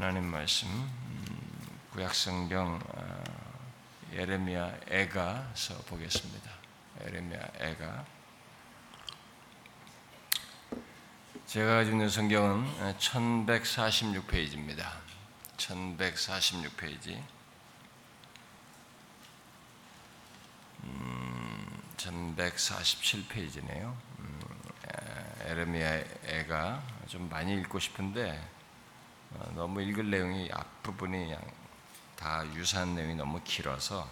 하나님 말씀 구약성경 예레미야 애가서 보겠습니다. 예레미야 애가 제가 가지고 있는 성경은 1146페이지입니다. 1146페이지. 음, 1147페이지네요. 음, 에레미야 애가 좀 많이 읽고 싶은데 어, 너무 읽을 내용이 앞부분이 다 유사한 내용이 너무 길어서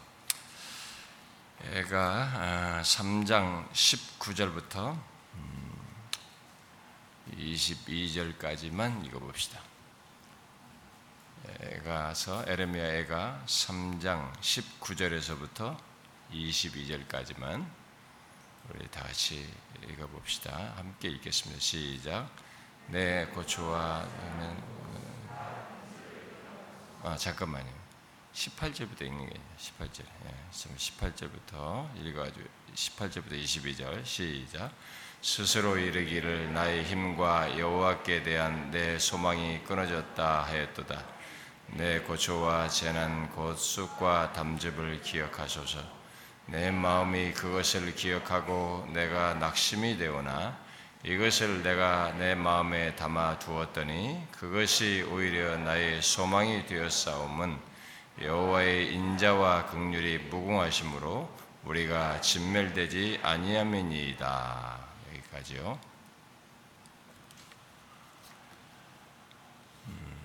애가 3장 아, 19절부터 22절까지만 음, 읽어봅시다. 애가서 에레미야 애가 3장 19절에서부터 22절까지만 우리 다 같이 읽어봅시다. 함께 읽겠습니다. 시작. 내 고초와 아 잠깐만요. 18절부터 읽는 게 18절. 예, 18절부터 읽어가지고 18절부터 22절 시작. 스스로 이르기를 나의 힘과 여호와께 대한 내 소망이 끊어졌다 하였도다. 내 고초와 재난 곧 쑥과 담즙을 기억하소서. 내 마음이 그것을 기억하고 내가 낙심이 되오나 이것을 내가 내 마음에 담아 두었더니 그것이 오히려 나의 소망이 되었사옴은 여호와의 인자와 극률이 무궁하심으로 우리가 진멸되지 아니함이니이다. 여기까지요. 음,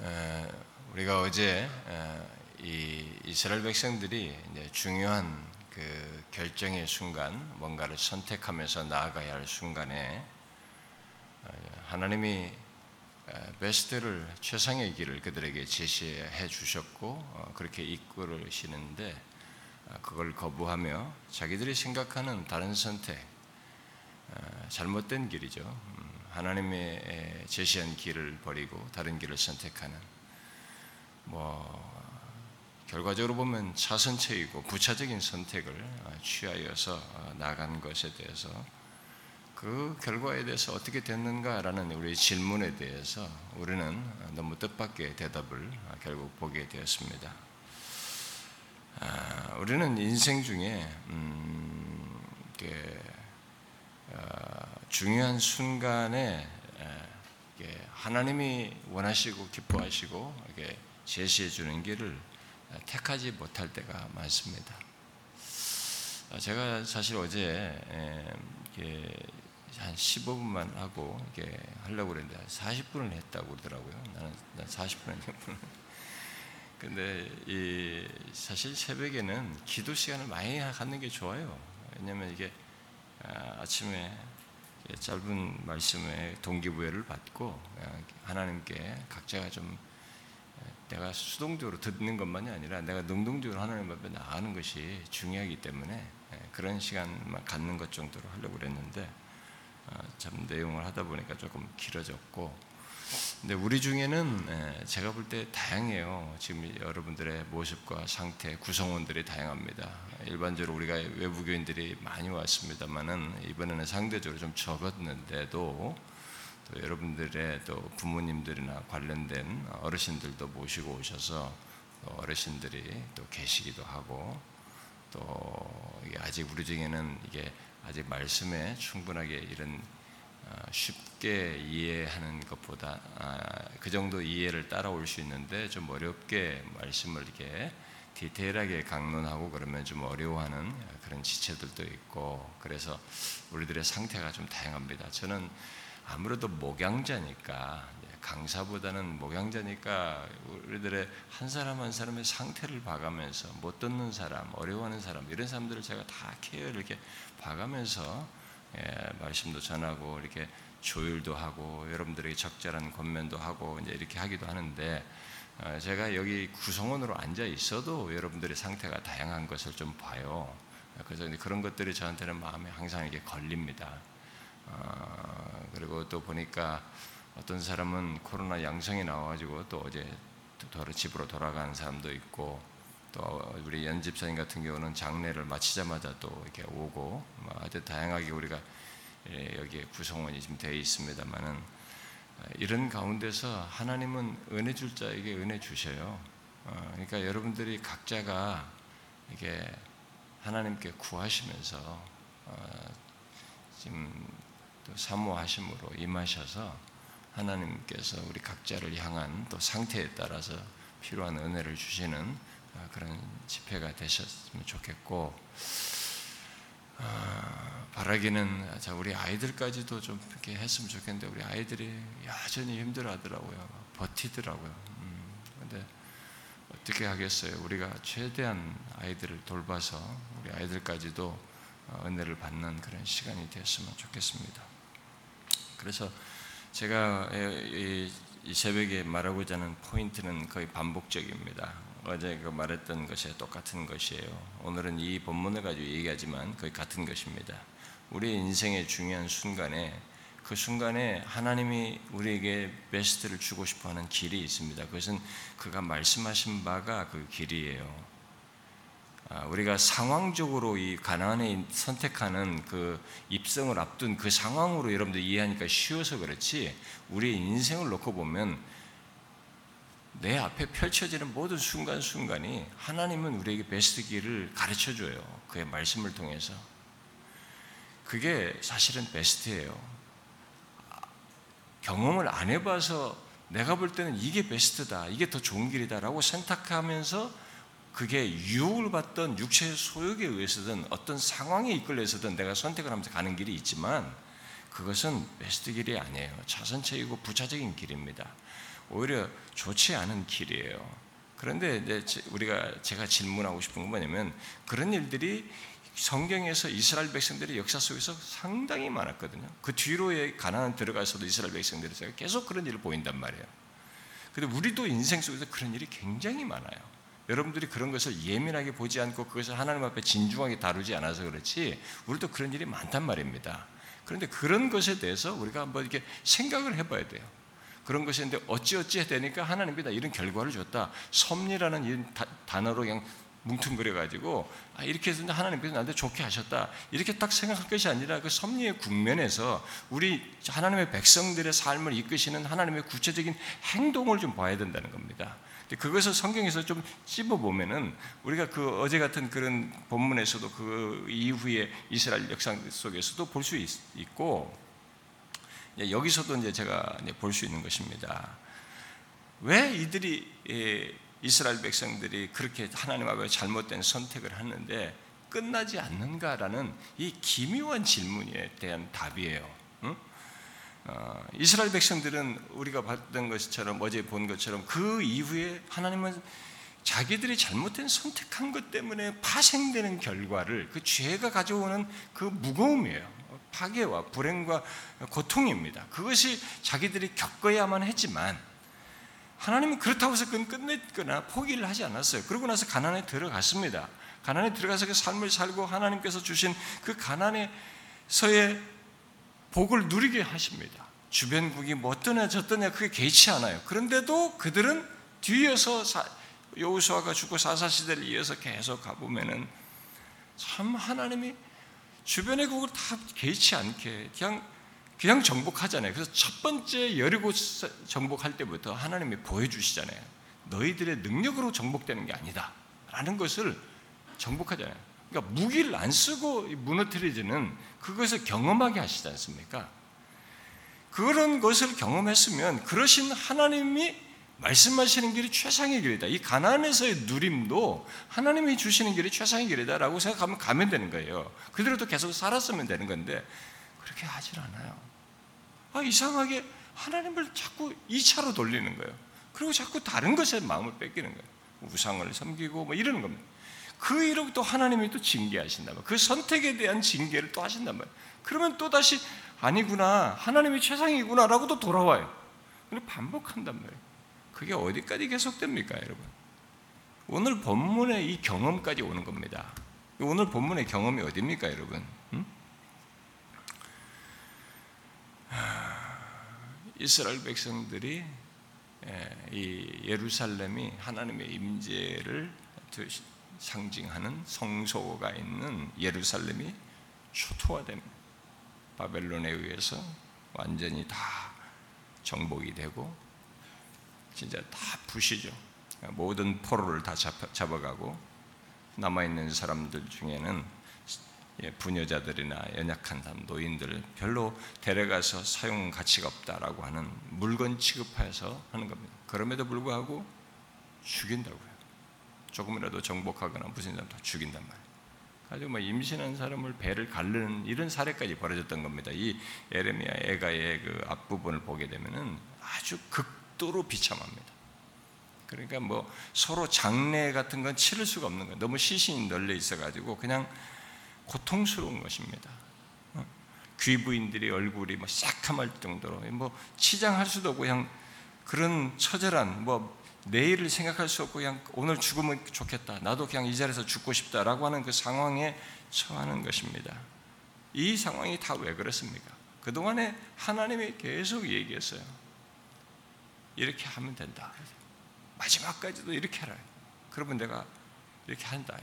에, 우리가 어제 에, 이 이스라엘 백성들이 중요한 그 결정의 순간, 뭔가를 선택하면서 나아가야 할 순간에 어, 하나님이 어, 베스트를 최상의 길을 그들에게 제시해 주셨고 어, 그렇게 이끌으시는데 그걸 거부하며 자기들이 생각하는 다른 선택, 잘못된 길이죠. 음, 하나님의 제시한 길을 버리고 다른 길을 선택하는 뭐 결과적으로 보면 차선책이고 부차적인 선택을 어, 취하여서 어, 나간 것에 대해서 그 결과에 대해서 어떻게 됐는가라는 우리의 질문에 대해서 우리는 너무 뜻밖의 대답을 어, 결국 보게 되었습니다. 아, 우리는 인생 중에 음, 중요한 순간에 하나님이 원하시고 기뻐하시고 제시해 주는 길을 택하지 못할 때가 많습니다. 아, 제가 사실 어제 한 15분만 하고 이렇게 하려고 그랬는데 40분을 했다고 그러더라고요. 나는 40분 했군. 근데 이 사실 새벽에는 기도 시간을 많이 갖는 게 좋아요. 왜냐하면 이게 아, 아침에 짧은 말씀에 동기부여를 받고 하나님께 각자가 좀 내가 수동적으로 듣는 것만이 아니라 내가 능동적으로 하나님 앞에 나가는 것이 중요하기 때문에 예, 그런 시간만 갖는 것 정도로 하려고 그랬는데 아, 참 내용을 하다 보니까 조금 길어졌고 근데 우리 중에는 예, 제가 볼 때 다양해요. 지금 여러분들의 모습과 상태, 구성원들이 다양합니다. 일반적으로 우리가 외부교인들이 많이 왔습니다만은 이번에는 상대적으로 좀 적었는데도 또 여러분들의 또 부모님들이나 관련된 어르신들도 모시고 오셔서 어르신들이 또 계시기도 하고 또 아직 우리 중에는 이게 아직 말씀에 충분하게 이런 어, 쉽게 이해하는 것보다 아, 그 정도 이해를 따라올 수 있는데 좀 어렵게 말씀을 이렇게 디테일하게 강론하고 그러면 좀 어려워하는 그런 지체들도 있고 그래서 우리들의 상태가 좀 다양합니다. 저는 아무래도 목양자니까 강사보다는 목양자니까 우리들의 한 사람 한 사람의 상태를 봐가면서 못 듣는 사람, 어려워하는 사람 이런 사람들을 제가 다 케어 이렇게 봐가면서 예, 말씀도 전하고 이렇게 조율도 하고 여러분들에게 적절한 권면도 하고 이제 이렇게 하기도 하는데 어, 제가 여기 구성원으로 앉아 있어도 여러분들의 상태가 다양한 것을 좀 봐요. 그래서 그런 것들이 저한테는 마음에 항상 이게 걸립니다. 어, 그리고 또 보니까 어떤 사람은 코로나 양성이 나와가지고 또 어제 또 집으로 돌아가는 사람도 있고 또 우리 연집사님 같은 경우는 장례를 마치자마자 또 이렇게 오고 뭐 아주 다양하게 우리가 예, 여기에 구성원이 지금 되어 있습니다만은 이런 가운데서 하나님은 은혜 줄 자에게 은혜 주셔요. 어, 그러니까 여러분들이 각자가 이게 하나님께 구하시면서 어, 지금 또 사모하심으로 임하셔서 하나님께서 우리 각자를 향한 또 상태에 따라서 필요한 은혜를 주시는 어, 그런 집회가 되셨으면 좋겠고 어, 바라기는 자 우리 아이들까지도 좀 이렇게 했으면 좋겠는데 우리 아이들이 여전히 힘들어하더라고요 버티더라고요. 음, 근데 어떻게 하겠어요? 우리가 최대한 아이들을 돌봐서 우리 아이들까지도 어, 은혜를 받는 그런 시간이 되었으면 좋겠습니다. 그래서 제가 이 새벽에 말하고자 하는 포인트는 거의 반복적입니다. 어제 그 말했던 것에 똑같은 것이에요. 오늘은 이 본문을 가지고 얘기하지만 거의 같은 것입니다. 우리 인생의 중요한 순간에 그 순간에 하나님이 우리에게 베스트를 주고 싶어 하는 길이 있습니다. 그것은 그가 말씀하신 바가 그 길이에요. 아, 우리가 상황적으로 이 가난에 선택하는 그 입성을 앞둔 그 상황으로 여러분들 이해하니까 쉬워서 그렇지 우리 인생을 놓고 보면 내 앞에 펼쳐지는 모든 순간순간이 하나님은 우리에게 베스트 길을 가르쳐 줘요. 그의 말씀을 통해서. 그게 사실은 베스트예요. 경험을 안 해봐서 내가 볼 때는 이게 베스트다, 이게 더 좋은 길이다라고 선택하면서 그게 유혹을 받던 육체의 소욕에 의해서든 어떤 상황에 이끌려서든 내가 선택을 하면서 가는 길이 있지만 그것은 베스트 길이 아니에요. 차선책이고 부차적인 길입니다. 오히려 좋지 않은 길이에요. 그런데 이제 우리가 제가 질문하고 싶은 건 뭐냐면 그런 일들이 성경에서 이스라엘 백성들의 역사 속에서 상당히 많았거든요. 그 뒤로의 가나안 들어가서도 이스라엘 백성들이 계속 그런 일을 보인단 말이에요. 근데 우리도 인생 속에서 그런 일이 굉장히 많아요. 여러분들이 그런 것을 예민하게 보지 않고 그것을 하나님 앞에 진중하게 다루지 않아서 그렇지 우리도 그런 일이 많단 말입니다. 그런데 그런 것에 대해서 우리가 한번 이렇게 생각을 해봐야 돼요. 그런 것인데 어찌어찌 되니까 하나님이 다 이런 결과를 줬다. 섭리라는 이 단어로 그냥 뭉퉁거려가지고 아, 이렇게 해서 하나님께서 나한테 좋게 하셨다. 이렇게 딱 생각할 것이 아니라 그 섭리의 국면에서 우리 하나님의 백성들의 삶을 이끄시는 하나님의 구체적인 행동을 좀 봐야 된다는 겁니다. 그것을 성경에서 좀 찝어 보면은 우리가 그 어제 같은 그런 본문에서도 그 이후에 이스라엘 역사 속에서도 볼 수 있고 여기서도 이제 제가 볼 수 있는 것입니다. 왜 이들이 예, 이스라엘 백성들이 그렇게 하나님 앞에 잘못된 선택을 하는데 끝나지 않는가라는 이 기묘한 질문에 대한 답이에요. 어, 이스라엘 백성들은 우리가 봤던 것처럼 어제 본 것처럼 그 이후에 하나님은 자기들이 잘못된 선택한 것 때문에 파생되는 결과를 그 죄가 가져오는 그 무거움이에요. 파괴와 불행과 고통입니다. 그것이 자기들이 겪어야만 했지만 하나님은 그렇다고 해서 그건 끝냈거나 포기를 하지 않았어요. 그러고 나서 가난에 들어갔습니다. 가난에 들어가서 그 삶을 살고 하나님께서 주신 그 가난에서의 복을 누리게 하십니다. 주변국이 뭐 어떠냐 저떠냐 그게 개의치 않아요. 그런데도 그들은 뒤에서 여호수아가 죽고 사사 시대를 이어서 계속 가보면은 참 하나님이 주변의 국을 다 개의치 않게 그냥 그냥 정복하잖아요. 그래서 첫 번째 여리고 정복할 때부터 하나님이 보여주시잖아요. 너희들의 능력으로 정복되는 게 아니다. 라는 것을 정복하잖아요. 그러니까 무기를 안 쓰고 무너뜨리지는 그것을 경험하게 하시지 않습니까? 그런 것을 경험했으면 그러신 하나님이 말씀하시는 길이 최상의 길이다. 이 가난에서의 누림도 하나님이 주시는 길이 최상의 길이다라고 생각하면 가면 되는 거예요. 그대로도 계속 살았으면 되는 건데 그렇게 하질 않아요. 아, 이상하게 하나님을 자꾸 2차로 돌리는 거예요. 그리고 자꾸 다른 것에 마음을 뺏기는 거예요. 우상을 섬기고 뭐 이러는 겁니다. 그 이로 또 하나님이 또 징계하신단 말이에요. 그 선택에 대한 징계를 또 하신단 말이에요. 그러면 또 다시 아니구나. 하나님이 최상이구나라고 또 돌아와요. 근데 반복한단 말이에요. 그게 어디까지 계속됩니까, 여러분? 오늘 본문의 이 경험까지 오는 겁니다. 오늘 본문의 경험이 어디입니까, 여러분? 응? 이스라엘 백성들이 예, 이 예루살렘이 하나님의 임재를 상징하는 성소가 있는 예루살렘이 초토화됩니다. 바벨론에 의해서 완전히 다 정복이 되고 진짜 다 부시죠. 모든 포로를 다 잡아 가고 남아 있는 사람들 중에는 예, 부녀자들이나 연약한 사람, 노인들을 별로 데려가서 사용 가치가 없다라고 하는 물건 취급해서 하는 겁니다. 그럼에도 불구하고 죽인다고요. 조금이라도 정복하거나 무슨 사람 다 죽인단 말이에요. 가지고 뭐 임신한 사람을 배를 가르는 이런 사례까지 벌어졌던 겁니다. 이 에레미야 애가의 그 앞부분을 보게 되면은 아주 극도로 비참합니다. 그러니까 뭐 서로 장례 같은 건 치를 수가 없는 거예요. 너무 시신이 널려 있어가지고 그냥 고통스러운 것입니다. 어? 귀부인들이 얼굴이 뭐 새카말 정도로 뭐 치장할 수도 없고 그냥 그런 처절한 뭐 내일을 생각할 수 없고 그냥 오늘 죽으면 좋겠다. 나도 그냥 이 자리에서 죽고 싶다라고 하는 그 상황에 처하는 것입니다. 이 상황이 다 왜 그렇습니까? 그동안에 하나님이 계속 얘기했어요. 이렇게 하면 된다. 마지막까지도 이렇게 하라. 그러면 내가 이렇게 한다.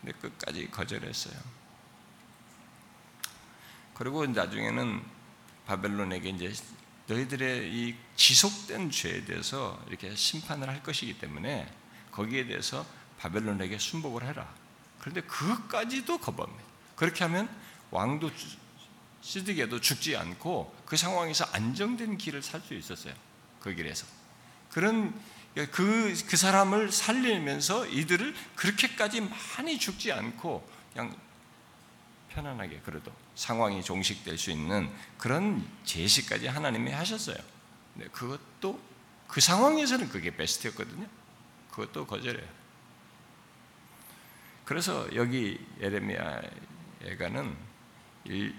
근데 끝까지 거절했어요. 그리고 나중에는 바벨론에게 이제 너희들의 이 지속된 죄에 대해서 이렇게 심판을 할 것이기 때문에 거기에 대해서 바벨론에게 순복을 해라. 그런데 그것까지도 거부합니다. 그렇게 하면 왕도 시드게도 죽지 않고 그 상황에서 안정된 길을 살 수 있었어요. 그 길에서. 그런 그, 그 사람을 살리면서 이들을 그렇게까지 많이 죽지 않고 그냥 편안하게 그래도 상황이 종식될 수 있는 그런 제시까지 하나님이 하셨어요. 네, 그것도 그 상황에서는 그게 베스트였거든요. 그것도 거절해요. 그래서 여기 예레미야 애가는 1,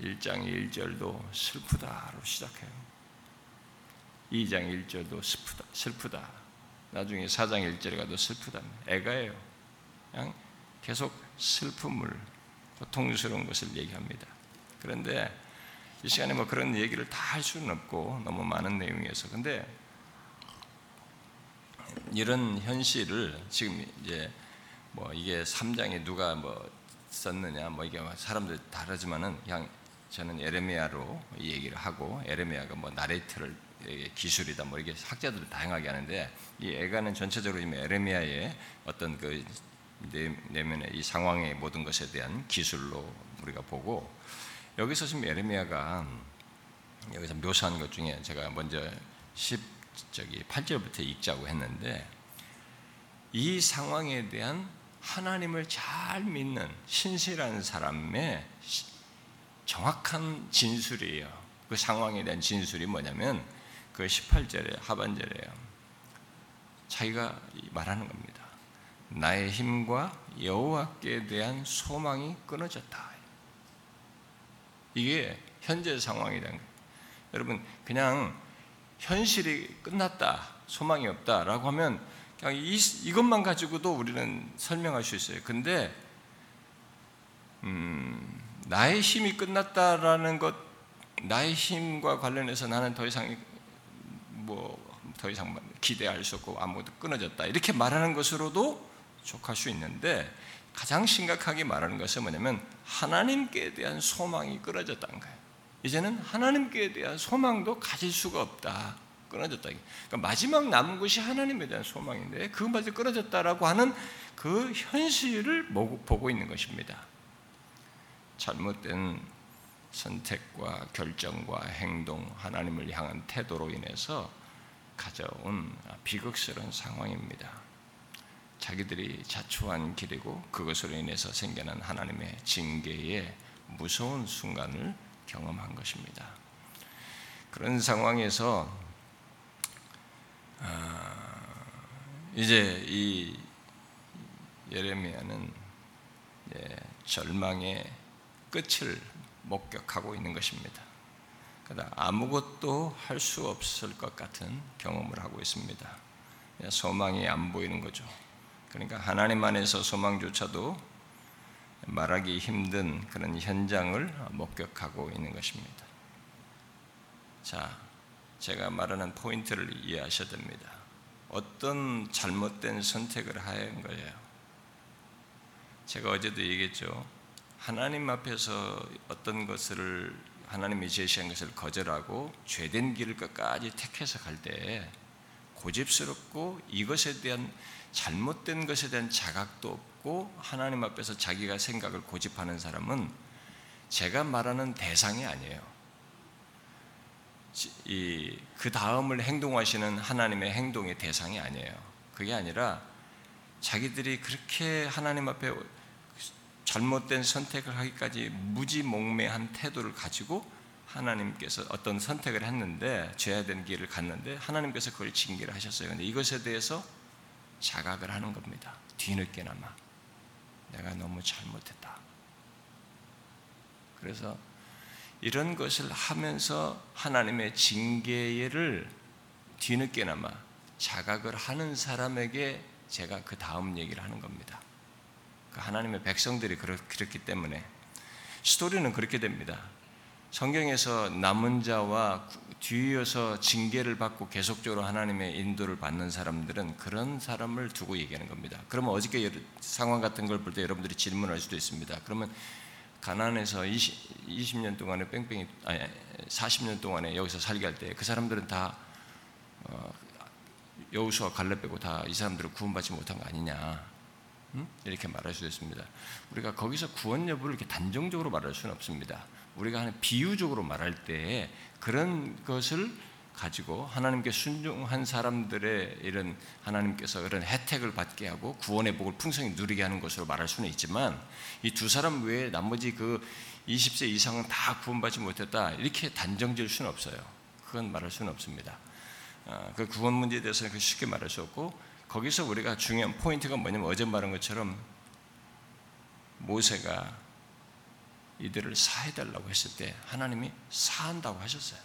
1장 1절도 슬프다로 시작해요. 2장 1절도 슬프다. 슬프다. 나중에 4장 1절에 가도 슬프다. 애가예요. 그냥 계속 슬픔을 고통스러운 것을 얘기합니다. 그런데 이 시간에 뭐 그런 얘기를 다 할 수는 없고 너무 많은 내용이어서 근데 이런 현실을 지금 이제 뭐 이게 3장에 누가 뭐 썼느냐 뭐 이게 사람들 다르지만은 그냥 저는 에레미야로 얘기를 하고 에레미야가 뭐 나레이트를 기술이다 뭐 이게 학자들이 다양하게 하는데 이 애가는 전체적으로 에레미야의 어떤 그 내면의 이 상황의 모든 것에 대한 기술로 우리가 보고 여기서 지금 에레미야가 여기서 묘사한 것 중에 제가 먼저 10 저기 8절부터 읽자고 했는데 이 상황에 대한 하나님을 잘 믿는 신실한 사람의 정확한 진술이에요. 그 상황에 대한 진술이 뭐냐면 그 18절에 하반절에요. 자기가 말하는 겁니다. 나의 힘과 여호와께 대한 소망이 끊어졌다. 이게 현재 거예요. 여러분 그냥 현실이 끝났다, 소망이 없다라고 하면 그냥 이, 이것만 가지고도 우리는 설명할 수 있어요. 근데 음, 나의 힘이 끝났다라는 것, 나의 힘과 관련해서 나는 더 이상 뭐 더 이상 기대할 수 없고 아무것도 끊어졌다 이렇게 말하는 것으로도 족할 수 있는데 가장 심각하게 말하는 것은 뭐냐면 하나님께 대한 소망이 끊어졌다는 거예요. 이제는 하나님께 대한 소망도 가질 수가 없다. 끊어졌다. 그러니까 마지막 남은 것이 하나님에 대한 소망인데 그것마저 끊어졌다라고 하는 그 현실을 보고 있는 것입니다. 잘못된 선택과 결정과 행동, 하나님을 향한 태도로 인해서 가져온 비극스러운 상황입니다. 자기들이 자초한 길이고 그것으로 인해서 생겨난 하나님의 징계의 무서운 순간을 경험한 것입니다. 그런 상황에서 아, 이제 이 예레미야는 절망의 끝을 목격하고 있는 것입니다. 아무것도 할 수 없을 것 같은 경험을 하고 있습니다. 소망이 안 보이는 거죠. 그러니까 하나님 안에서 소망조차도 말하기 힘든 그런 현장을 목격하고 있는 것입니다. 자, 제가 말하는 포인트를 이해하셔야 됩니다. 어떤 잘못된 선택을 한 거예요. 제가 어제도 얘기했죠. 하나님 앞에서 어떤 것을 하나님이 제시한 것을 거절하고 죄된 길을 끝까지 택해서 갈 때 고집스럽고 이것에 대한 잘못된 것에 대한 자각도 없고 하나님 앞에서 자기가 생각을 고집하는 사람은 제가 말하는 대상이 아니에요. 이 그 다음을 행동하시는 하나님의 행동의 대상이 아니에요. 그게 아니라 자기들이 그렇게 하나님 앞에 잘못된 선택을 하기까지 무지몽매한 태도를 가지고 하나님께서 어떤 선택을 했는데 죄야된 길을 갔는데 하나님께서 그걸 징계를 하셨어요. 근데 이것에 대해서 자각을 하는 겁니다. 뒤늦게나마 내가 너무 잘못했다. 그래서 이런 것을 하면서 하나님의 징계를 뒤늦게나마 자각을 하는 사람에게 제가 그 다음 얘기를 하는 겁니다. 그 하나님의 백성들이 그렇기 때문에 스토리는 그렇게 됩니다. 성경에서 남은 자와 뒤이어서 징계를 받고 계속적으로 하나님의 인도를 받는 사람들은 그런 사람을 두고 얘기하는 겁니다. 그러면 어저께 상황 같은 걸 볼 때 여러분들이 질문할 수도 있습니다. 그러면 가난에서 20, 20년 동안에 뺑뺑이 아니 40년 동안에 여기서 살게 할 때 그 사람들은 다 어, 여우수와 갈렙 빼고 다 이 사람들을 구원받지 못한 거 아니냐 음? 이렇게 말할 수 있습니다. 우리가 거기서 구원 여부를 이렇게 단정적으로 말할 수는 없습니다. 우리가 하는 비유적으로 말할 때 그런 것을 가지고 하나님께 순종한 사람들의 이런 하나님께서 그런 혜택을 받게 하고 구원의 복을 풍성히 누리게 하는 것으로 말할 수는 있지만 이 두 사람 외에 나머지 그 20세 이상은 다 구원받지 못했다 이렇게 단정질 수는 없어요. 그건 말할 수는 없습니다. 아, 그 구원 문제에 대해서는 쉽게 말할 수 없고 거기서 우리가 중요한 포인트가 뭐냐면 어제 말한 것처럼 모세가 이들을 사해달라고 했을 때 하나님이 사한다고 하셨어요.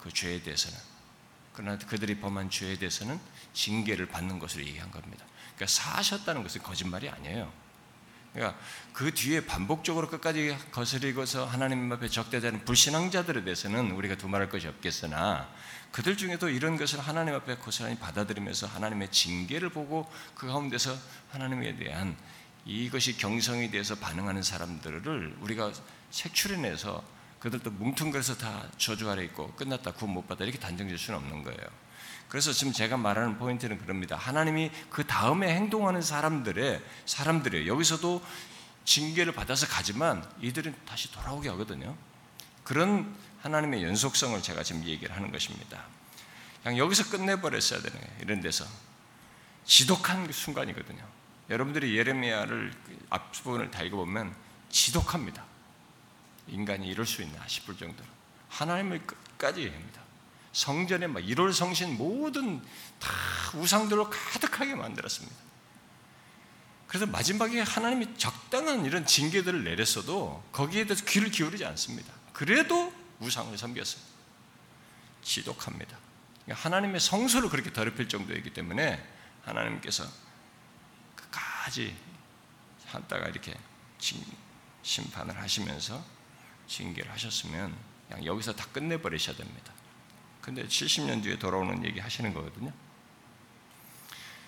그 죄에 대해서는. 그러나 그들이 범한 죄에 대해서는 징계를 받는 것을 얘기한 겁니다. 그러니까 사하셨다는 것은 거짓말이 아니에요. 그러니까 그 뒤에 반복적으로 끝까지 거스리고서 하나님 앞에 적대되는 불신앙자들에 대해서는 우리가 두말할 것이 없겠으나 그들 중에도 이런 것을 하나님 앞에 고스란히 받아들이면서 하나님의 징계를 보고 그 가운데서 하나님에 대한 이것이 경성이 돼서 반응하는 사람들을 우리가 색출해내서 그들도 뭉퉁거려서 다 저주 아래 있고 끝났다 구원 못 받아 이렇게 단정질 수는 없는 거예요. 그래서 지금 제가 말하는 포인트는 그럽니다. 하나님이 그 다음에 행동하는 사람들의 사람들이 여기서도 징계를 받아서 가지만 이들은 다시 돌아오게 하거든요. 그런 하나님의 연속성을 제가 지금 얘기를 하는 것입니다. 그냥 여기서 끝내버렸어야 되는 거예요. 이런 데서 지독한 순간이거든요. 여러분들이 예레미야를 앞부분을 다 읽어보면 지독합니다. 인간이 이럴 수 있나 싶을 정도로 하나님을 끝까지 합니다. 성전에 막 1월 성신 모든 다 우상들로 가득하게 만들었습니다. 그래서 마지막에 하나님이 적당한 이런 징계들을 내렸어도 거기에 대해서 귀를 기울이지 않습니다. 그래도 우상을 섬겼어요. 지독합니다. 그러니까 하나님의 성소를 그렇게 더럽힐 정도이기 때문에 하나님께서 끝까지 한다가 이렇게 심판을 하시면서 징계를 하셨으면 그냥 여기서 다 끝내버리셔야 됩니다. 근데 70년 뒤에 돌아오는 얘기 하시는 거거든요.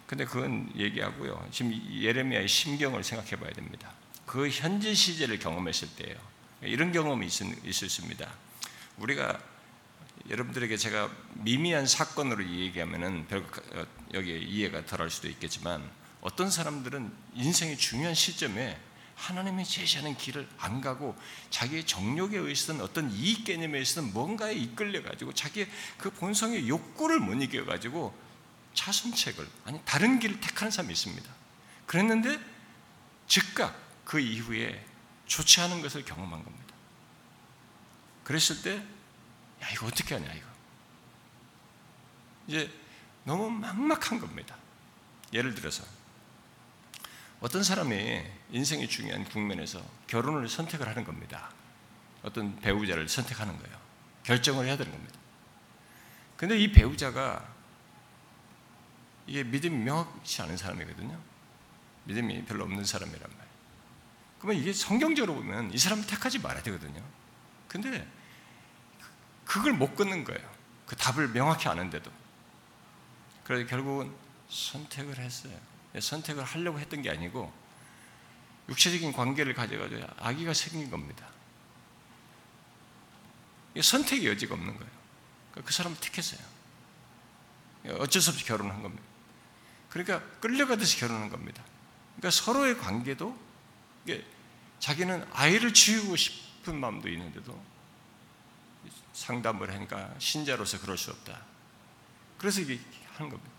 근데 그건 얘기하고요. 지금 예레미야의 심경을 생각해 봐야 됩니다. 그 현재 시제를 경험했을 때예요. 이런 경험이 있, 있습니다. 우리가 여러분들에게 제가 미미한 사건으로 얘기하면은 별 어, 여기 이해가 덜할 수도 있겠지만 어떤 사람들은 인생의 중요한 시점에 하나님이 제시하는 길을 안 가고 자기의 정욕에 의해서든 어떤 이익 개념에 의해서든 뭔가에 이끌려 가지고 자기의 그 본성의 욕구를 못 이겨 가지고 차선책을 아니 다른 길을 택하는 사람이 있습니다. 그랬는데 즉각 그 이후에 좋지 않은 것을 경험한 겁니다. 그랬을 때, 야, 이거 어떻게 하냐, 이거. 이제 너무 막막한 겁니다. 예를 들어서, 어떤 사람이 인생이 중요한 국면에서 결혼을 선택을 하는 겁니다. 어떤 배우자를 선택하는 거예요. 결정을 해야 되는 겁니다. 근데 이 배우자가 이게 믿음이 명확치 않은 사람이거든요. 믿음이 별로 없는 사람이란 말이에요. 그러면 이게 성경적으로 보면 이 사람을 택하지 말아야 되거든요. 근데 그걸 못 끊는 거예요. 그 답을 명확히 아는데도. 그래서 결국은 선택을 했어요. 선택을 하려고 했던 게 아니고 육체적인 관계를 가져가지고 아기가 생긴 겁니다. 선택의 여지가 없는 거예요. 그러니까 그 사람을 택했어요. 어쩔 수 없이 결혼한 겁니다. 그러니까 끌려가듯이 결혼한 겁니다. 그러니까 서로의 관계도 자기는 아이를 지우고 싶은 마음도 있는데도 상담을 하니까 신자로서 그럴 수 없다. 그래서 이게 하는 겁니다.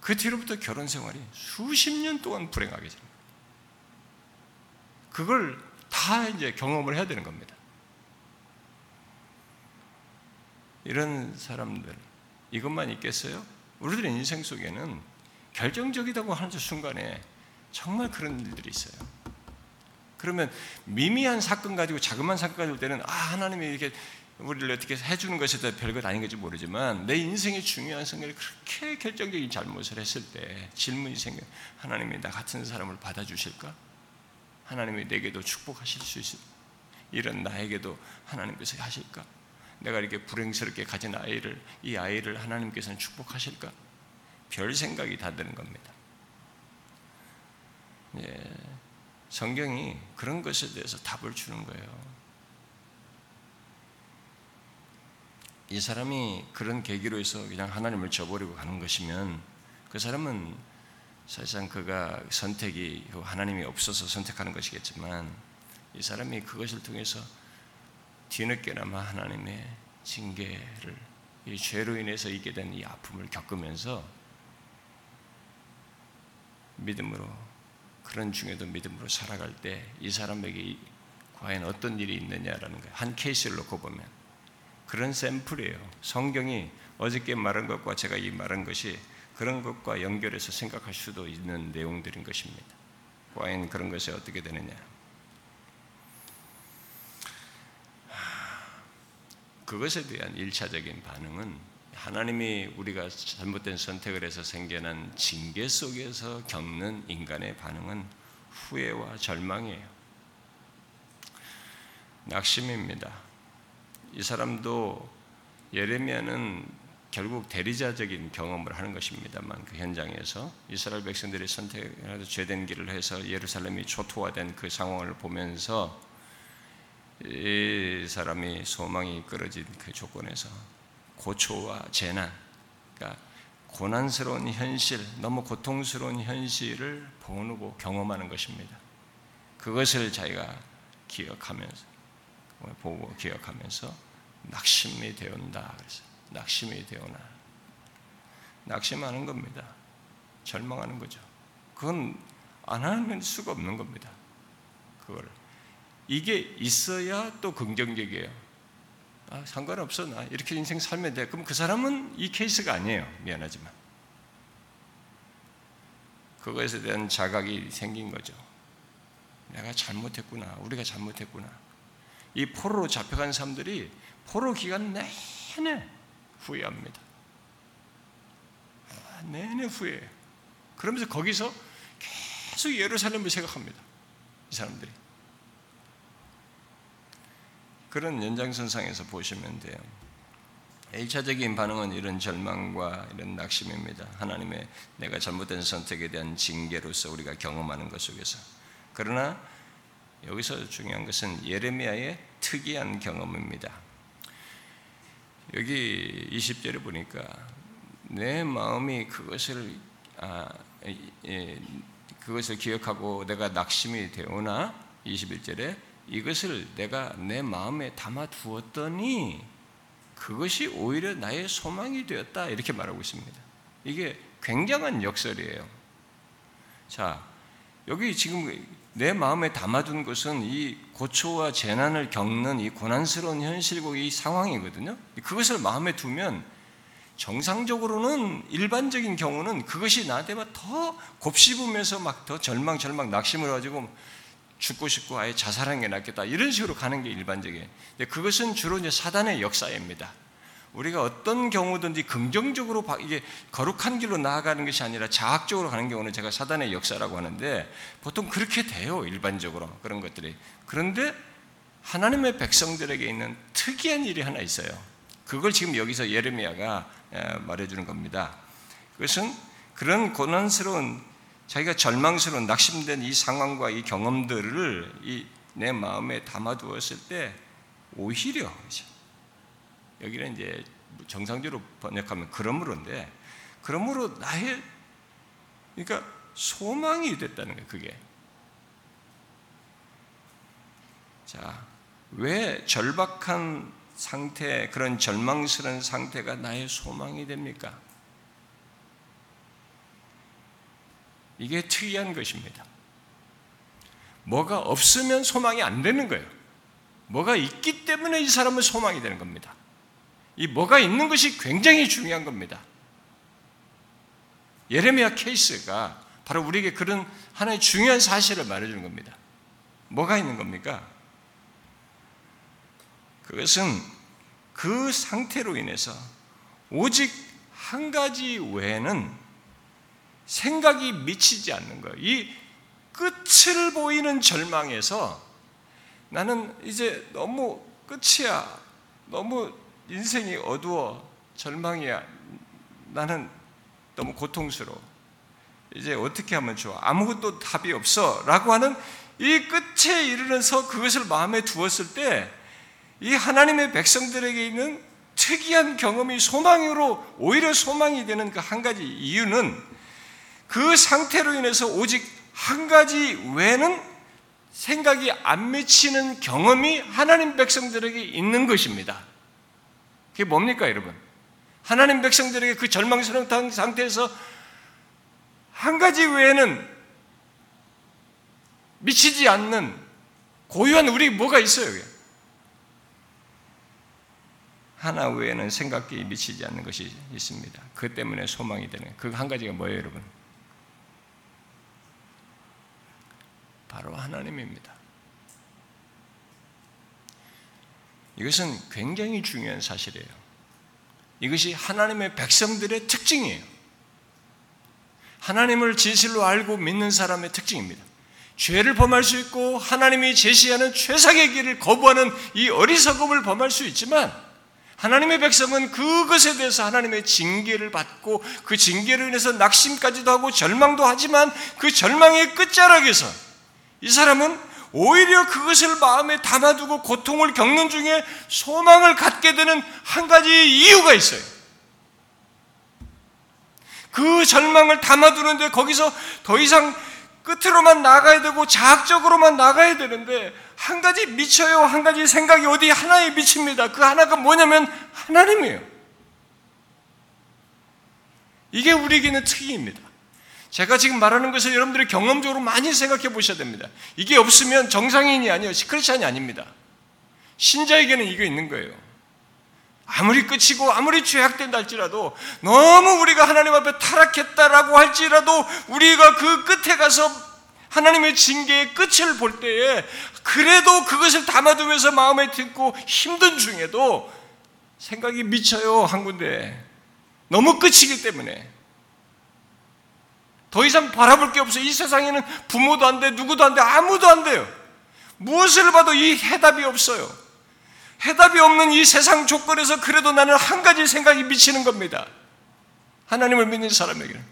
그 뒤로부터 결혼 생활이 수십 년 동안 불행하게 됩니다. 그걸 다 이제 경험을 해야 되는 겁니다. 이런 사람들, 이것만 있겠어요? 우리들의 인생 속에는 결정적이다고 하는 순간에 정말 그런 일들이 있어요. 그러면 미미한 사건 가지고 자그마한 사건 가지고 때는 아 하나님이 이렇게 우리를 어떻게 해주는 것에 대해 별것 아닌 건지 모르지만 내 인생의 중요한 순간에 그렇게 결정적인 잘못을 했을 때 질문이 생겨 하나님이 나 같은 사람을 받아주실까? 하나님이 내게도 축복하실 수 있을 이런 나에게도 하나님께서 하실까? 내가 이렇게 불행스럽게 가진 아이를 이 아이를 하나님께서는 축복하실까? 별 생각이 다 드는 겁니다. 예, 성경이 그런 것에 대해서 답을 주는 거예요. 이 사람이 그런 계기로 해서 그냥 하나님을 저버리고 가는 것이면 그 사람은 사실상 그가 선택이 하나님이 없어서 선택하는 것이겠지만 이 사람이 그것을 통해서 뒤늦게나마 하나님의 징계를 이 죄로 인해서 있게 된 이 아픔을 겪으면서 믿음으로 그런 중에도 믿음으로 살아갈 때 이 사람에게 과연 어떤 일이 있느냐라는 거예요. 한 케이스를 놓고 보면 그런 샘플이에요. 성경이 어저께 말한 것과 제가 이 말한 것이 그런 것과 연결해서 생각할 수도 있는 내용들인 것입니다. 과연 그런 것이 어떻게 되느냐? 그것에 대한 일차적인 반응은 하나님이 우리가 잘못된 선택을 해서 생겨난 징계 속에서 겪는 인간의 반응은 후회와 절망이에요. 낙심입니다. 이 사람도 예레미야는 결국 대리자적인 경험을 하는 것입니다만 그 현장에서 이스라엘 백성들이 선택해서 죄된 길을 해서 예루살렘이 초토화된 그 상황을 보면서 이 사람이 소망이 끌어진 그 조건에서 고초와 재난, 그러니까 고난스러운 현실, 너무 고통스러운 현실을 보고 경험하는 것입니다. 그것을 자기가 기억하면서 보고 기억하면서 낙심이 되온다. 그래서 낙심이 되오나 낙심하는 겁니다. 절망하는 거죠. 그건 안 하는 수가 없는 겁니다. 그걸 이게 있어야 또 긍정적이에요. 아, 상관없어. 나 이렇게 인생 살면 돼. 그럼 그 사람은 이 케이스가 아니에요. 미안하지만. 그것에 대한 자각이 생긴 거죠. 내가 잘못했구나. 우리가 잘못했구나. 이 포로로 잡혀간 사람들이 포로 기간 내내 후회합니다. 아, 내내 후회해요. 그러면서 거기서 계속 예루살렘을 생각합니다. 이 사람들이. 그런 연장선상에서 보시면 돼요. 1차적인 반응은 이런 절망과 이런 낙심입니다. 하나님의 내가 잘못된 선택에 대한 징계로서 우리가 경험하는 것 속에서. 그러나 여기서 중요한 것은 예레미야의 특이한 경험입니다. 여기 20절에 보니까 내 마음이 그것을 아, 예, 그것을 기억하고 내가 낙심이 되오나 21절에 이것을 내가 내 마음에 담아 두었더니 그것이 오히려 나의 소망이 되었다 이렇게 말하고 있습니다. 이게 굉장한 역설이에요. 자, 여기 지금 내 마음에 담아둔 것은 이 고초와 재난을 겪는 이 고난스러운 현실과 이 상황이거든요. 그것을 마음에 두면 정상적으로는 일반적인 경우는 그것이 나한테 더 곱씹으면서 막 더 절망, 절망, 낙심을 가지고 죽고 싶고 아예 자살하는 게 낫겠다. 이런 식으로 가는 게 일반적이에요. 근데 그것은 주로 이제 사단의 역사입니다. 우리가 어떤 경우든지 긍정적으로 이게 거룩한 길로 나아가는 것이 아니라 자학적으로 가는 경우는 제가 사단의 역사라고 하는데 보통 그렇게 돼요. 일반적으로 그런 것들이. 그런데 하나님의 백성들에게 있는 특이한 일이 하나 있어요. 그걸 지금 여기서 예레미야가 말해주는 겁니다. 그것은 그런 고난스러운 자기가 절망스러운 낙심된 이 상황과 이 경험들을 이 내 마음에 담아두었을 때 오히려 여기는 이제 정상적으로 번역하면 그러므로인데 그러므로 나의 그러니까 소망이 됐다는 거예요. 그게 자, 왜 절박한 상태, 그런 절망스러운 상태가 나의 소망이 됩니까? 이게 특이한 것입니다. 뭐가 없으면 소망이 안 되는 거예요. 뭐가 있기 때문에 이 사람은 소망이 되는 겁니다. 이 뭐가 있는 것이 굉장히 중요한 겁니다. 예레미야 케이스가 바로 우리에게 그런 하나의 중요한 사실을 말해주는 겁니다. 뭐가 있는 겁니까? 그것은 그 상태로 인해서 오직 한 가지 외에는 생각이 미치지 않는 거예요. 이 끝을 보이는 절망에서 나는 이제 너무 끝이야. 너무 인생이 어두워. 절망이야. 나는 너무 고통스러워. 이제 어떻게 하면 좋아? 아무것도 답이 없어. 라고 하는 이 끝에 이르러서 그것을 마음에 두었을 때 이 하나님의 백성들에게 있는 특이한 경험이 소망으로 오히려 소망이 되는 그 한 가지 이유는 그 상태로 인해서 오직 한 가지 외에는 생각이 안 미치는 경험이 하나님 백성들에게 있는 것입니다. 그게 뭡니까, 여러분? 하나님 백성들에게 그 절망스러운 상태에서 한 가지 외에는 미치지 않는 고유한 우리 뭐가 있어요? 하나 외에는 생각이 미치지 않는 것이 있습니다. 그 때문에 소망이 되는 그 한 가지가 뭐예요, 여러분? 바로 하나님입니다. 이것은 굉장히 중요한 사실이에요. 이것이 하나님의 백성들의 특징이에요. 하나님을 진실로 알고 믿는 사람의 특징입니다. 죄를 범할 수 있고 하나님이 제시하는 최상의 길을 거부하는 이 어리석음을 범할 수 있지만 하나님의 백성은 그것에 대해서 하나님의 징계를 받고 그 징계로 인해서 낙심까지도 하고 절망도 하지만 그 절망의 끝자락에서 이 사람은 오히려 그것을 마음에 담아두고 고통을 겪는 중에 소망을 갖게 되는 한 가지 이유가 있어요. 그 절망을 담아두는데 거기서 더 이상 끝으로만 나가야 되고 자학적으로만 나가야 되는데 한 가지 미쳐요. 한 가지 생각이 어디 하나에 미칩니다. 그 하나가 뭐냐면 하나님이에요. 이게 우리에게는 특이입니다. 제가 지금 말하는 것을 여러분들이 경험적으로 많이 생각해 보셔야 됩니다. 이게 없으면 정상인이 아니에요. 크리스찬이 아닙니다. 신자에게는 이게 있는 거예요. 아무리 끝이고 아무리 죄악된다 할지라도 너무 우리가 하나님 앞에 타락했다라고 할지라도 우리가 그 끝에 가서 하나님의 징계의 끝을 볼 때에 그래도 그것을 담아두면서 마음에 듣고 힘든 중에도 생각이 미쳐요 한 군데 너무 끝이기 때문에 더 이상 바라볼 게 없어요 이 세상에는 부모도 안 돼 누구도 안 돼 아무도 안 돼요 무엇을 봐도 이 해답이 없어요 해답이 없는 이 세상 조건에서 그래도 나는 한 가지 생각이 미치는 겁니다. 하나님을 믿는 사람에게는.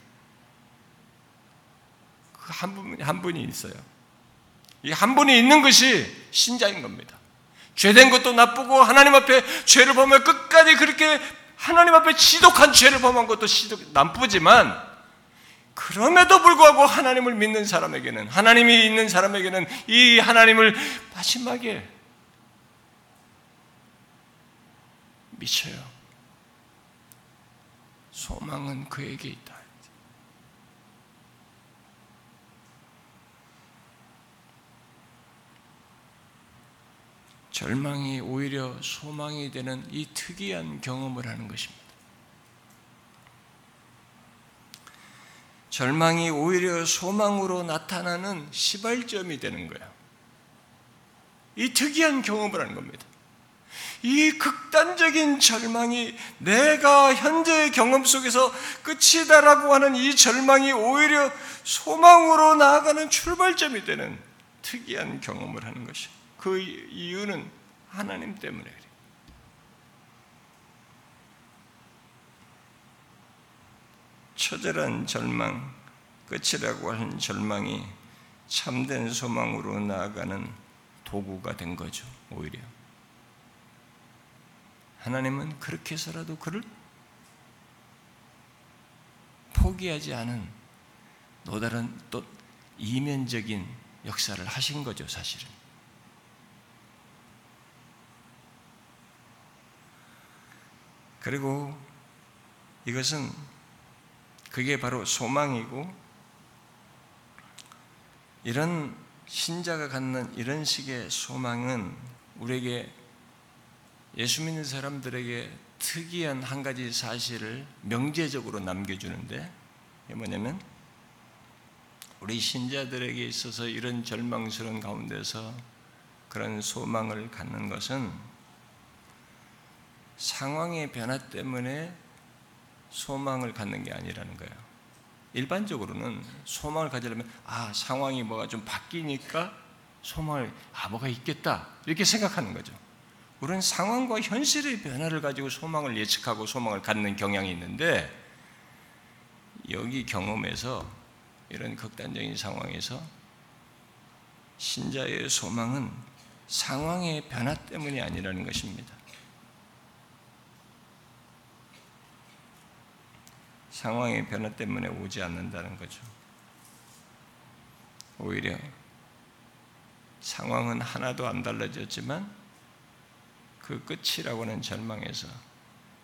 그 한 분, 한 분이 있어요. 이 한 분이 있는 것이 신자인 겁니다. 죄된 것도 나쁘고 하나님 앞에 죄를 범하면 끝까지 그렇게 하나님 앞에 지독한 죄를 범한 것도 나쁘지만 그럼에도 불구하고 하나님을 믿는 사람에게는 하나님이 있는 사람에게는 이 하나님을 마지막에 미쳐요. 소망은 그에게 있다. 절망이 오히려 소망이 되는 이 특이한 경험을 하는 것입니다. 절망이 오히려 소망으로 나타나는 시발점이 되는 거야. 이 특이한 경험을 하는 겁니다. 이 극단적인 절망이 내가 현재의 경험 속에서 끝이다라고 하는 이 절망이 오히려 소망으로 나아가는 출발점이 되는 특이한 경험을 하는 것이. 그 이유는 하나님 때문에 그래. 처절한 절망, 끝이라고 하는 절망이 참된 소망으로 나아가는 도구가 된 거죠, 오히려. 하나님은 그렇게 해서라도 그를 포기하지 않은 노다른 또 이면적인 역사를 하신 거죠, 사실은. 그리고 이것은 그게 바로 소망이고 이런 신자가 갖는 이런 식의 소망은 우리에게 예수 믿는 사람들에게 특이한 한 가지 사실을 명제적으로 남겨주는데 뭐냐면 우리 신자들에게 있어서 이런 절망스러운 가운데서 그런 소망을 갖는 것은 상황의 변화 때문에 소망을 갖는 게 아니라는 거예요. 일반적으로는 소망을 가지려면 아 상황이 뭐가 좀 바뀌니까 소망을 아 뭐가 있겠다 이렇게 생각하는 거죠. 우리는 상황과 현실의 변화를 가지고 소망을 예측하고 소망을 갖는 경향이 있는데 여기 경험에서 이런 극단적인 상황에서 신자의 소망은 상황의 변화 때문이 아니라는 것입니다. 상황의 변화 때문에 오지 않는다는 거죠. 오히려 상황은 하나도 안 달라졌지만 그 끝이라고는 절망해서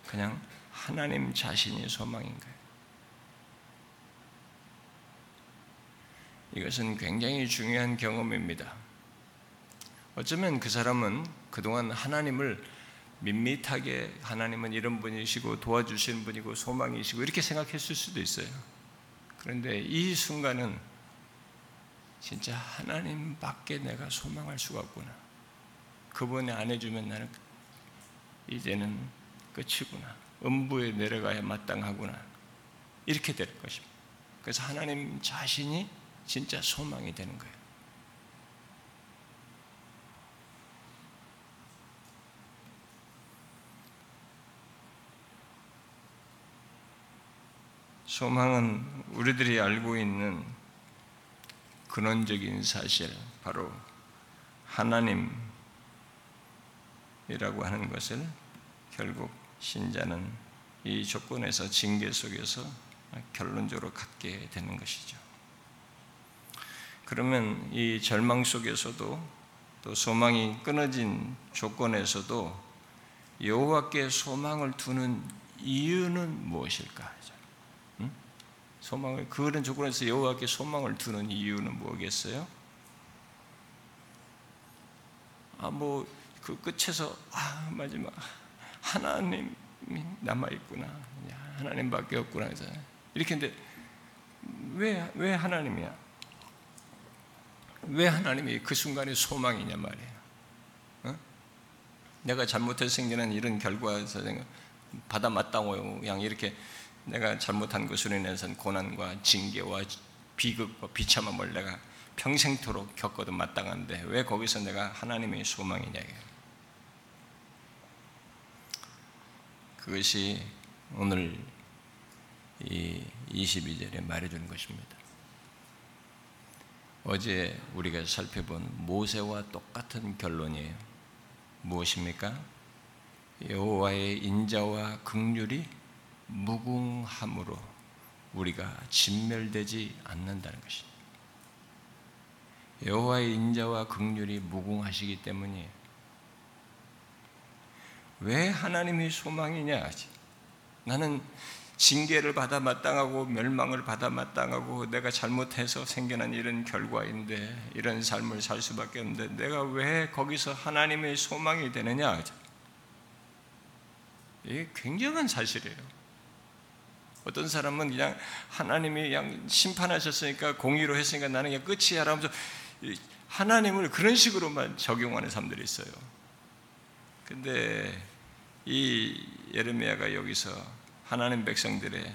그냥 하나님 자신이 소망인 거예요. 이것은 굉장히 중요한 경험입니다. 어쩌면 그 사람은 그동안 하나님을 밋밋하게 하나님은 이런 분이시고 도와주시는 분이고 소망이시고 이렇게 생각했을 수도 있어요. 그런데 이 순간은 진짜 하나님밖에 내가 소망할 수가 없구나. 그분이 안 해주면 나는 이제는 끝이구나. 음부에 내려가야 마땅하구나. 이렇게 될 것입니다. 그래서 하나님 자신이 진짜 소망이 되는 거예요. 소망은 우리들이 알고 있는 근원적인 사실, 바로 하나님이라고 하는 것을 결국 신자는 이 조건에서 징계 속에서 결론적으로 갖게 되는 것이죠. 그러면 이 절망 속에서도 또 소망이 끊어진 조건에서도 여호와께 소망을 두는 이유는 무엇일까? 소망을 그런 조건에서 여호와께 소망을 두는 이유는 뭐겠어요? 아 뭐 그 끝에서 아 마지막 하나님이 남아 있구나 하나님밖에 없구나 해서 이렇게 했는데 왜 왜 하나님이야? 왜 하나님이 그 순간에 소망이냐 말이에요. 어? 내가 잘못해서 생기는 이런 결과에서 받아 마땅고 양 이렇게 내가 잘못한 것으로 인해서 고난과 징계와 비극과 비참함을 내가 평생토록 겪어도 마땅한데 왜 거기서 내가 하나님의 소망이냐 그것이 오늘 이 22절에 말해주는 것입니다. 어제 우리가 살펴본 모세와 똑같은 결론이에요. 무엇입니까? 여호와의 인자와 긍휼이 무궁함으로 우리가 진멸되지 않는다는 것입니다. 여호와의 인자와 긍휼이 무궁하시기 때문이에요. 왜 하나님이 소망이냐? 나는 징계를 받아 마땅하고 멸망을 받아 마땅하고 내가 잘못해서 생겨난 이런 결과인데 이런 삶을 살 수밖에 없는데 내가 왜 거기서 하나님의 소망이 되느냐? 이게 굉장한 사실이에요. 어떤 사람은 그냥 하나님이 그냥 심판하셨으니까 공의로 했으니까 나는 그냥 끝이야 라면서 하나님을 그런 식으로만 적용하는 사람들이 있어요. 근데 이 예레미야가 여기서 하나님 백성들의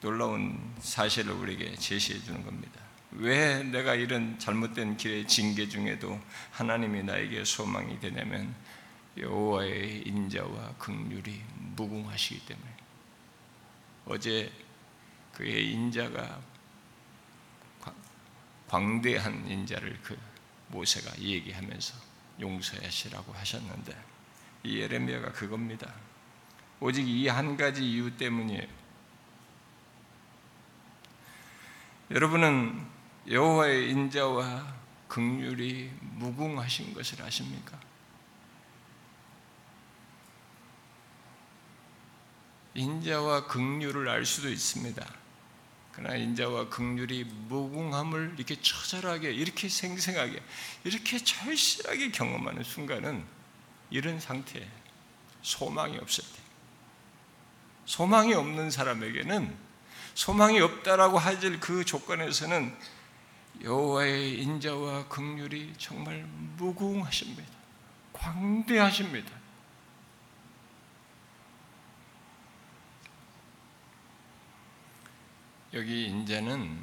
놀라운 사실을 우리에게 제시해 주는 겁니다. 왜 내가 이런 잘못된 길의 징계 중에도 하나님이 나에게 소망이 되냐면 여호와의 인자와 긍휼이 무궁하시기 때문에 어제 그의 인자가 광대한 인자를 그 모세가 얘기하면서 용서하시라고 하셨는데 이 예레미야가 그겁니다. 오직 이 한 가지 이유 때문이에요. 여러분은 여호와의 인자와 극률이 무궁하신 것을 아십니까? 인자와 극률을 알 수도 있습니다. 그러나 인자와 극률이 무궁함을 이렇게 처절하게, 이렇게 생생하게, 이렇게 절실하게 경험하는 순간은 이런 상태에 소망이 없을 때. 소망이 없는 사람에게는 소망이 없다라고 하질 그 조건에서는 여호와의 인자와 극률이 정말 무궁하십니다. 광대하십니다. 여기 인자는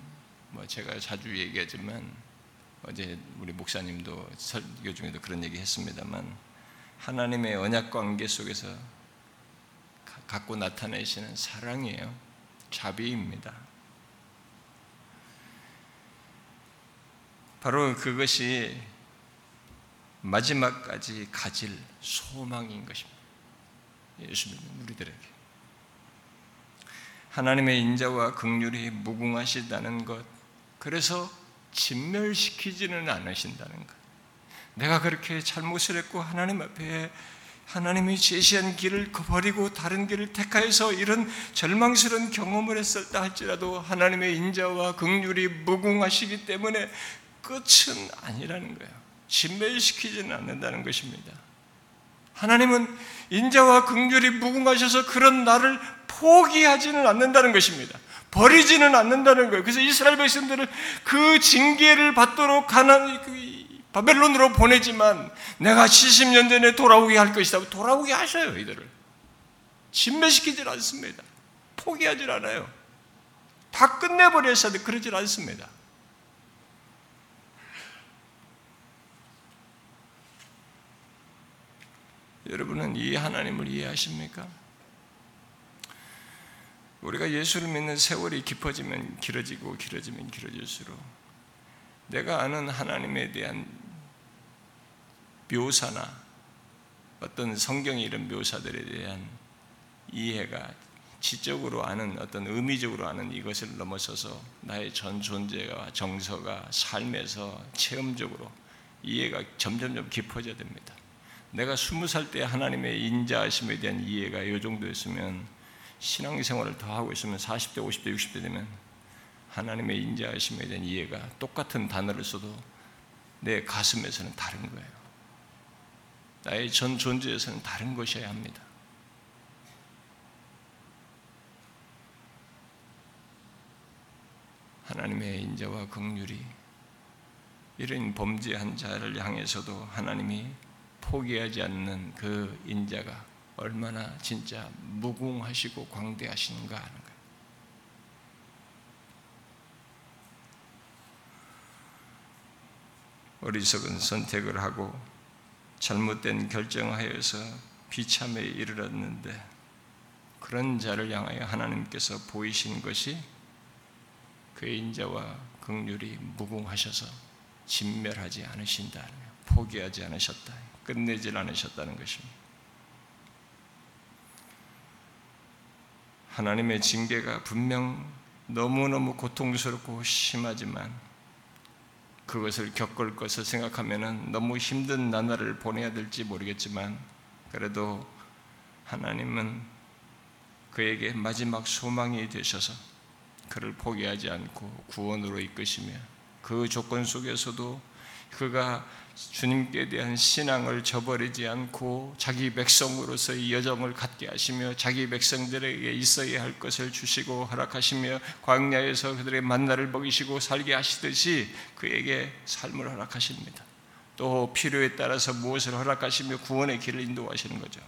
뭐 제가 자주 얘기하지만 어제 우리 목사님도 설교 중에도 그런 얘기 했습니다만 하나님의 언약 관계 속에서 갖고 나타내시는 사랑이에요. 자비입니다. 바로 그것이 마지막까지 가질 소망인 것입니다. 예수 믿는 우리들에게. 하나님의 인자와 극률이 무궁하시다는 것, 그래서 진멸시키지는 않으신다는 것. 내가 그렇게 잘못을 했고 하나님 앞에 하나님이 제시한 길을 버리고 다른 길을 택하여서 이런 절망스러운 경험을 했었다 할지라도 하나님의 인자와 극률이 무궁하시기 때문에 끝은 아니라는 거예요. 진멸시키지는 않는다는 것입니다. 하나님은 인자와 극률이 무궁하셔서 그런 나를 포기하지는 않는다는 것입니다. 버리지는 않는다는 거예요. 그래서 이스라엘 백성들을 그 징계를 받도록 가난 바벨론으로 보내지만 내가 70년 전에 돌아오게 할 것이다. 돌아오게 하셔요, 이들을. 진멸시키질 않습니다. 포기하질 않아요. 다 끝내버렸어야 돼. 그러질 않습니다. 여러분은 이 하나님을 이해하십니까? 우리가 예수를 믿는 세월이 깊어지면 길어지고 길어지면 길어질수록 내가 아는 하나님에 대한 묘사나 어떤 성경의 이런 묘사들에 대한 이해가 지적으로 아는 어떤 의미적으로 아는 이것을 넘어서서 나의 전 존재와 정서가 삶에서 체험적으로 이해가 점점점 깊어져야 됩니다. 내가 스무 살 때 하나님의 인자하심에 대한 이해가 이 정도였으면 신앙생활을 더 하고 있으면 40대, 50대, 60대 되면 하나님의 인자하심에 대한 이해가 똑같은 단어를 써도 내 가슴에서는 다른 거예요. 나의 전 존재에서는 다른 것이어야 합니다. 하나님의 인자와 긍휼이 이런 범죄한 자를 향해서도 하나님이 포기하지 않는 그 인자가 얼마나 진짜 무궁하시고 광대하신가 하는 거예요. 어리석은 선택을 하고 잘못된 결정하여서 비참에 이르렀는데 그런 자를 향하여 하나님께서 보이신 것이 그의 인자와 긍휼이 무궁하셔서 진멸하지 않으신다. 포기하지 않으셨다. 끝내질 않으셨다는 것입니다. 하나님의 징계가 분명 너무너무 고통스럽고 심하지만 그것을 겪을 것을 생각하면 너무 힘든 나날을 보내야 될지 모르겠지만 그래도 하나님은 그에게 마지막 소망이 되셔서 그를 포기하지 않고 구원으로 이끄시며 그 조건 속에서도 그가 주님께 대한 신앙을 저버리지 않고 자기 백성으로서의 여정을 갖게 하시며 자기 백성들에게 있어야 할 것을 주시고 허락하시며 광야에서 그들의 만나를 먹이시고 살게 하시듯이 그에게 삶을 허락하십니다. 또 필요에 따라서 무엇을 허락하시며 구원의 길을 인도하시는 거죠.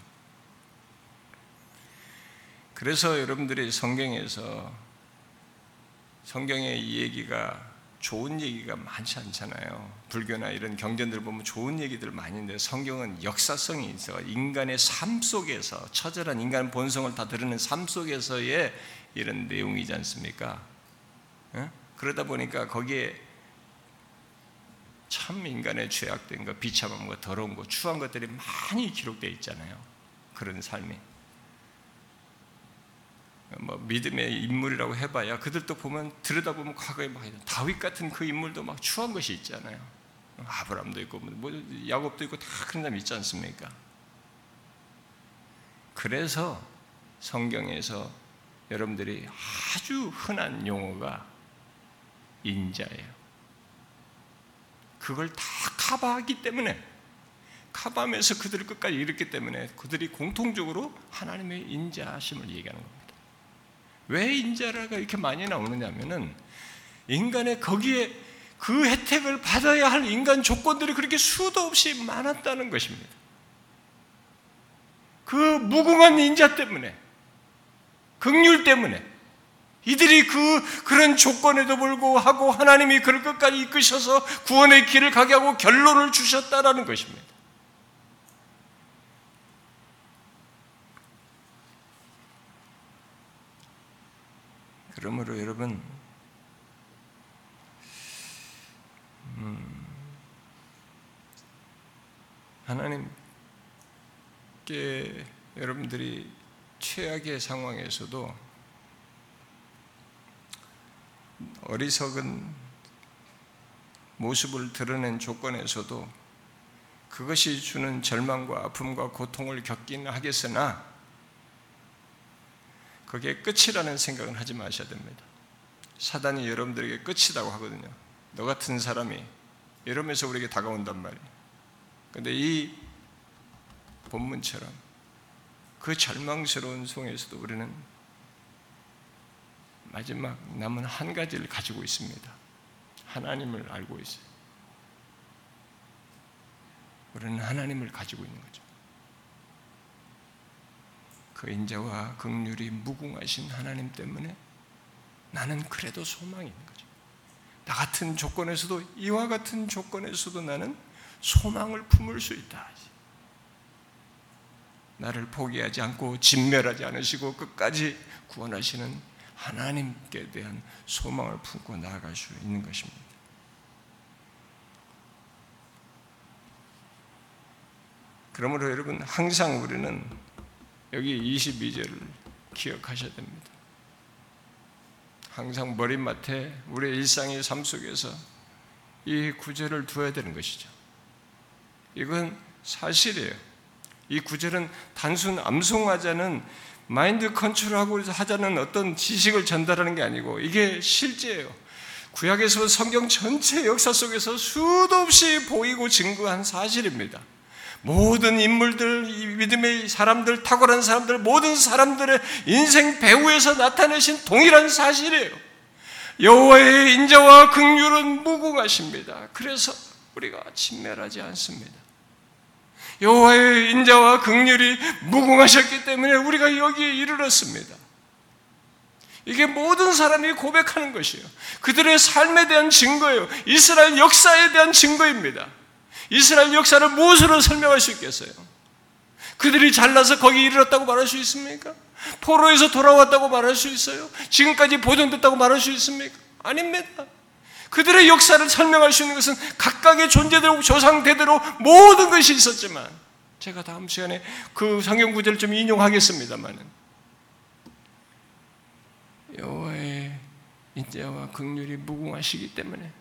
그래서 여러분들이 성경에서 성경의 이 얘기가 좋은 얘기가 많지 않잖아요. 불교나 이런 경전들 보면 좋은 얘기들 많이 있는데 성경은 역사성이 있어. 인간의 삶 속에서 처절한 인간 본성을 다 드러낸 삶 속에서의 이런 내용이지 않습니까? 예? 그러다 보니까 거기에 참 인간의 죄악된 것, 비참한 것, 더러운 것, 추한 것들이 많이 기록되어 있잖아요. 그런 삶이. 뭐 믿음의 인물이라고 해봐야 그들도 보면 들여다보면 과거에 막 다윗 같은 그 인물도 막 추한 것이 있잖아요. 아브람도 있고 뭐 야곱도 있고 다 그런 사람 있지 않습니까? 그래서 성경에서 여러분들이 아주 흔한 용어가 인자예요. 그걸 다 커버하기 때문에 커버하면서 그들을 끝까지 이뤘기 때문에 그들이 공통적으로 하나님의 인자심을 얘기하는 겁니다. 왜 인자라가 이렇게 많이 나오느냐면은 인간의 거기에 그 혜택을 받아야 할 인간 조건들이 그렇게 수도 없이 많았다는 것입니다. 그 무궁한 인자 때문에, 극률 때문에, 이들이 그, 그런 조건에도 불구하고 하나님이 그를 끝까지 이끄셔서 구원의 길을 가게 하고 결론을 주셨다라는 것입니다. 그러므로 여러분, 음, 하나님께 여러분들이 최악의 상황에서도 어리석은 모습을 드러낸 조건에서도 그것이 주는 절망과 아픔과 고통을 겪기는 하겠으나 그게 끝이라는 생각은 하지 마셔야 됩니다. 사단이 여러분들에게 끝이라고 하거든요. 너 같은 사람이 이러면서 우리에게 다가온단 말이에요. 근데 이 본문처럼 그 절망스러운 속에서도 우리는 마지막 남은 한 가지를 가지고 있습니다. 하나님을 알고 있어요. 우리는 하나님을 가지고 있는 거죠. 그 인자와 극률이 무궁하신 하나님 때문에 나는 그래도 소망이 있는 거죠. 나 같은 조건에서도 이와 같은 조건에서도 나는 소망을 품을 수 있다. 나를 포기하지 않고 진멸하지 않으시고 끝까지 구원하시는 하나님께 대한 소망을 품고 나아갈 수 있는 것입니다. 그러므로 여러분 항상 우리는 여기 22절을 기억하셔야 됩니다. 항상 머리맡에 우리의 일상의 삶 속에서 이 구절을 두어야 되는 것이죠. 이건 사실이에요. 이 구절은 단순 암송하자는 마인드 컨트롤하고 하자는 어떤 지식을 전달하는 게 아니고 이게 실제예요. 구약에서 성경 전체 역사 속에서 수도 없이 보이고 증거한 사실입니다. 모든 인물들, 믿음의 사람들, 탁월한 사람들, 모든 사람들의 인생 배후에서 나타내신 동일한 사실이에요. 여호와의 인자와 긍휼은 무궁하십니다. 그래서 우리가 진멸하지 않습니다. 여호와의 인자와 긍휼이 무궁하셨기 때문에 우리가 여기에 이르렀습니다. 이게 모든 사람이 고백하는 것이에요. 그들의 삶에 대한 증거예요. 이스라엘 역사에 대한 증거입니다. 이스라엘 역사를 무엇으로 설명할 수 있겠어요? 그들이 잘나서 거기 이르렀다고 말할 수 있습니까? 포로에서 돌아왔다고 말할 수 있어요? 지금까지 보존됐다고 말할 수 있습니까? 아닙니다. 그들의 역사를 설명할 수 있는 것은 각각의 존재대로 조상대대로 모든 것이 있었지만 제가 다음 시간에 그 성경 구절을 좀 인용하겠습니다만은 여호와의 인자와 긍휼이 무궁하시기 때문에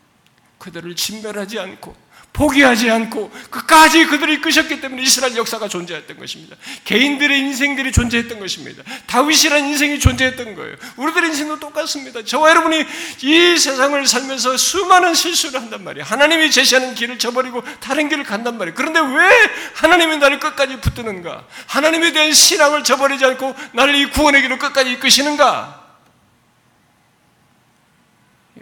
그들을 진멸하지 않고 포기하지 않고 끝까지 그들을 이끄셨기 때문에 이스라엘 역사가 존재했던 것입니다. 개인들의 인생들이 존재했던 것입니다. 다윗이라는 인생이 존재했던 거예요. 우리들의 인생도 똑같습니다. 저와 여러분이 이 세상을 살면서 수많은 실수를 한단 말이에요. 하나님이 제시하는 길을 저버리고 다른 길을 간단 말이에요. 그런데 왜 하나님이 나를 끝까지 붙드는가? 하나님에 대한 신앙을 저버리지 않고 나를 이 구원의 길로 끝까지 이끄시는가?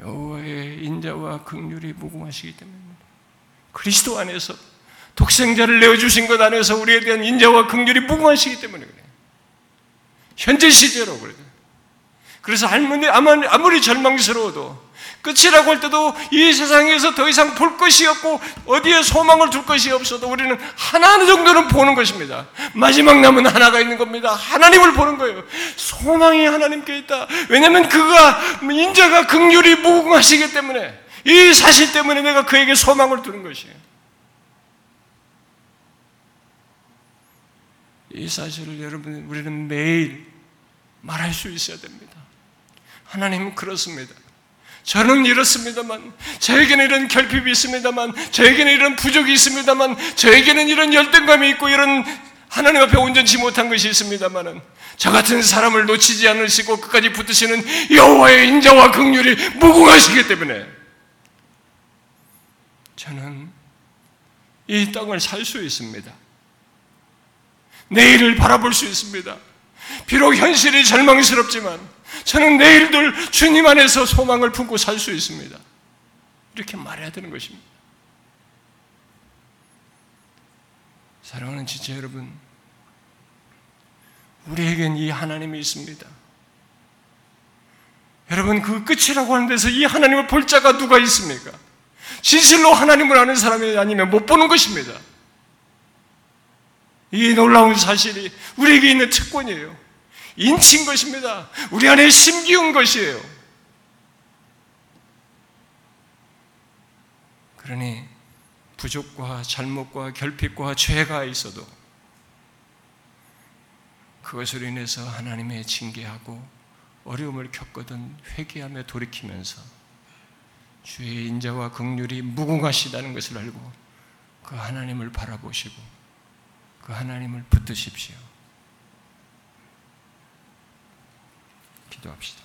여호와의 인자와 긍휼이 무궁하시기 때문에 그리스도 안에서 독생자를 내어 주신 것 안에서 우리에 대한 인자와 긍휼이 무궁하시기 때문에 그래요. 현재 시제로 그래요. 그래서 할머니 아무리 절망스러워도 끝이라고 할 때도 이 세상에서 더 이상 볼 것이 없고 어디에 소망을 둘 것이 없어도 우리는 하나 정도는 보는 것입니다. 마지막 남은 하나가 있는 겁니다. 하나님을 보는 거예요. 소망이 하나님께 있다. 왜냐하면 그가 인자가 극률이 무궁하시기 때문에 이 사실 때문에 내가 그에게 소망을 두는 것이에요. 이 사실을 여러분 우리는 매일 말할 수 있어야 됩니다. 하나님 그렇습니다. 저는 이렇습니다만, 저에게는 이런 결핍이 있습니다만, 저에게는 이런 부족이 있습니다만, 저에게는 이런 열등감이 있고 이런 하나님 앞에 온전치 못한 것이 있습니다만은 저 같은 사람을 놓치지 않으시고 끝까지 붙드시는 여호와의 인자와 긍휼이 무궁하시기 때문에 저는 이 땅을 살 수 있습니다. 내일을 바라볼 수 있습니다. 비록 현실이 절망스럽지만 저는 내일들 주님 안에서 소망을 품고 살 수 있습니다. 이렇게 말해야 되는 것입니다. 사랑하는 지체 여러분, 우리에겐 이 하나님이 있습니다. 여러분, 그 끝이라고 하는 데서 이 하나님을 볼 자가 누가 있습니까? 진실로 하나님을 아는 사람이 아니면 못 보는 것입니다. 이 놀라운 사실이 우리에게 있는 특권이에요. 인친 것입니다. 우리 안에 심기운 것이에요. 그러니 부족과 잘못과 결핍과 죄가 있어도 그것으로 인해서 하나님의 징계하고 어려움을 겪거든 회개하며 돌이키면서 주의 인자와 긍휼이 무궁하시다는 것을 알고 그 하나님을 바라보시고 그 하나님을 붙드십시오. 기도합시다.